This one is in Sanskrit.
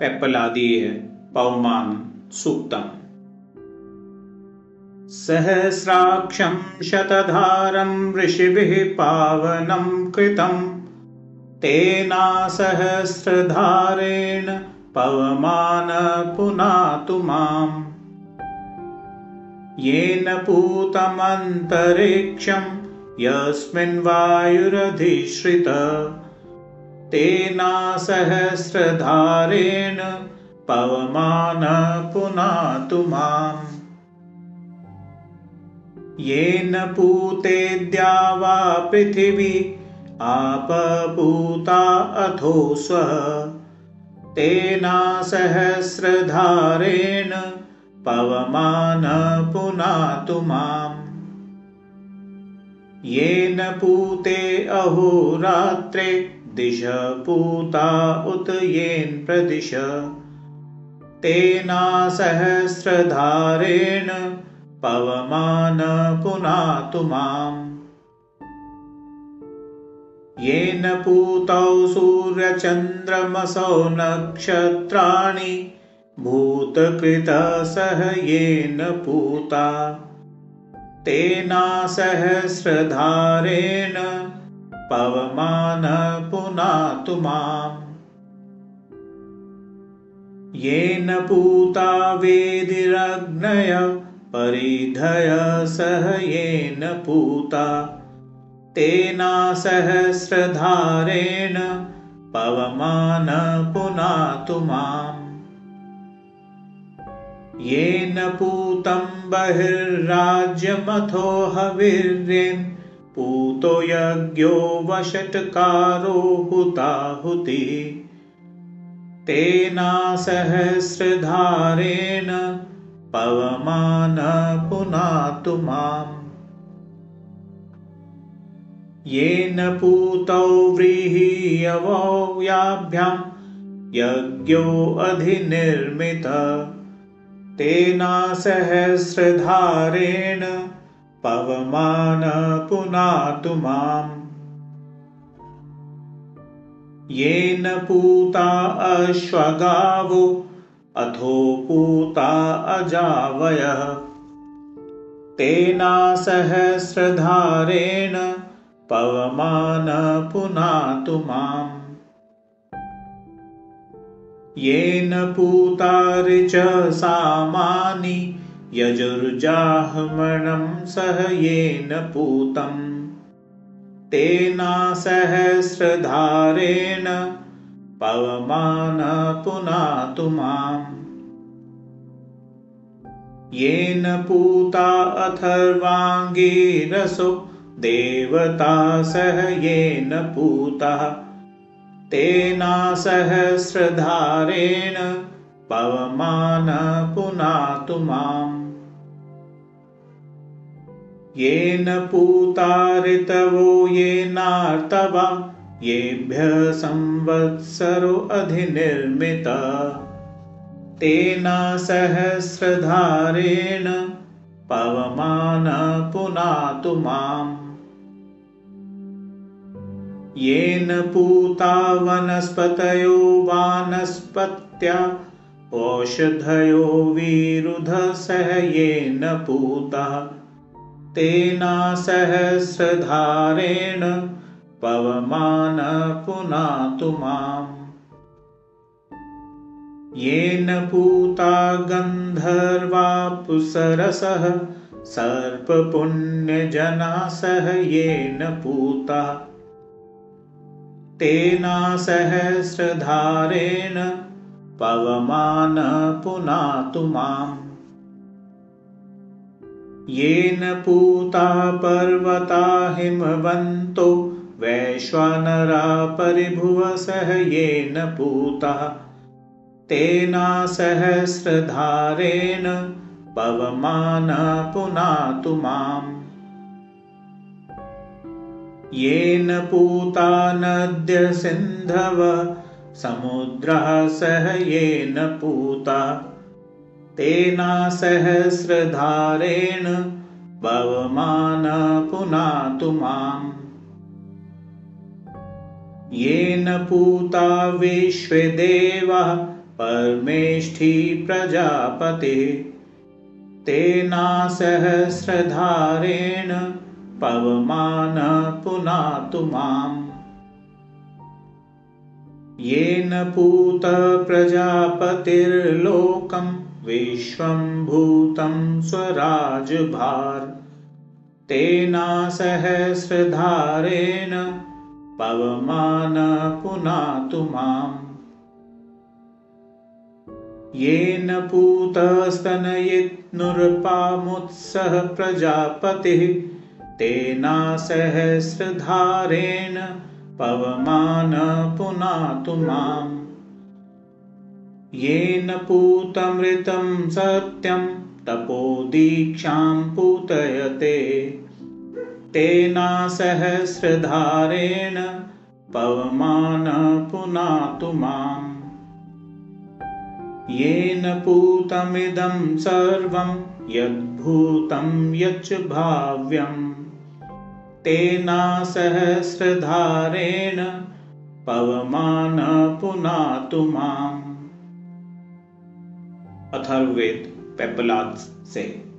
पेप्पलादीय पौमान् सूक्तम् सहस्राक्षं शतधारं ऋषिभिः पावनं कृतं तेना सहस्रधारेण पवमान पुनातु माम् येन पूतमन्तरिक्षं यस्मिन् वायुरधिश्रित तेना सहस्रधारेण पवमान पुनातु माम्। येन पूतेद्या वा पृथिवी आपपूता अथो स्वः। तेना सहस्रधारेण पवमान पुनातु माम्। येन पूते अहोरात्रे दिश पूता उत येन प्रदिश। तेना सहस्रधारेण पवमान पुनातु माम्। येन पूतौ सूर्यचन्द्रमसौ नक्षत्राणि सह येन पूता। तेना सहस्रधारेण पवमान पुनातु माम्। येन पूता वेदिरग्नय परिधय सह येन पूता। तेना सहस्रधारेण पवमान पुनातु माम्। येन पूतं बहिर्राज्यमथो हविर्येन् पूतो यज्ञो वषट्कारो हुताहुतिः तेना सहस्रधारेण पवमान पुनातु माम्। येन पूतौ व्रीहीयवौयाभ्यां यज्ञो अधिनिर्मित। तेना सहस्रधारेण पवमान पुनातु माम्। येन पूता अश्वगावो अथो पूता अजावयः। तेना सहस्रधारेण येन पूतारिच सामानि यजुर्जाह्मणं सह येन पूतम् तेना सहस्रधारेण पवमान पुनातु माम्। येन पूता अथर्वाङ्गीरसो देवता सह येन पूतः। तेना सहस्रधारेण पवमान पुनातु माम् येन पूतारितवो येनार्तवा येभ्यः संवत्सरो अधिनिर्मित। तेना सहस्रधारेण पवमान पुनातु माम्। येन पूता वनस्पतयो वानस्पत्या ओषधयो विरुधसह येन पूता तेना सहस्रधारेण पवमान पुनातु माम्। येन पूता गन्धर्वापुसरसः सर्पपुण्यजना सह येन पूता। तेना सहस्रधारेण पवमान पुनातु माम् येन पूता पर्वता हिमवन्तो वैश्वानरा परिभुवसः येन पूता। तेना सहस्रधारेण पवमान पुनातु माम्। येन पूता नद्य सिन्धव समुद्रः सह येन पूता येन पूता विश्वदेवः परमेष्ठी प्रजापतिः। तेना सहस्रधारेण येन पूत प्रजापतिर्लोकं विश्वं भूतं स्वराजभार। तेना सहस्रधारेण पवमान पुनातु माम्। येन पूतस्तनयित्नुर्पामुत्सह प्रजापतिः तेना सहस्रधारेण पवमान पुनातु माम् येन पूतमृतं सत्यं तपोदीक्षां पूतयते। तेना सहस्रधारेण येन पूतमिदं सर्वं यद्भूतं यच्च भाव्यम् तेना सहस्रधारेण पवमान पुनातु माम् अथर्वेद पेपलाद से।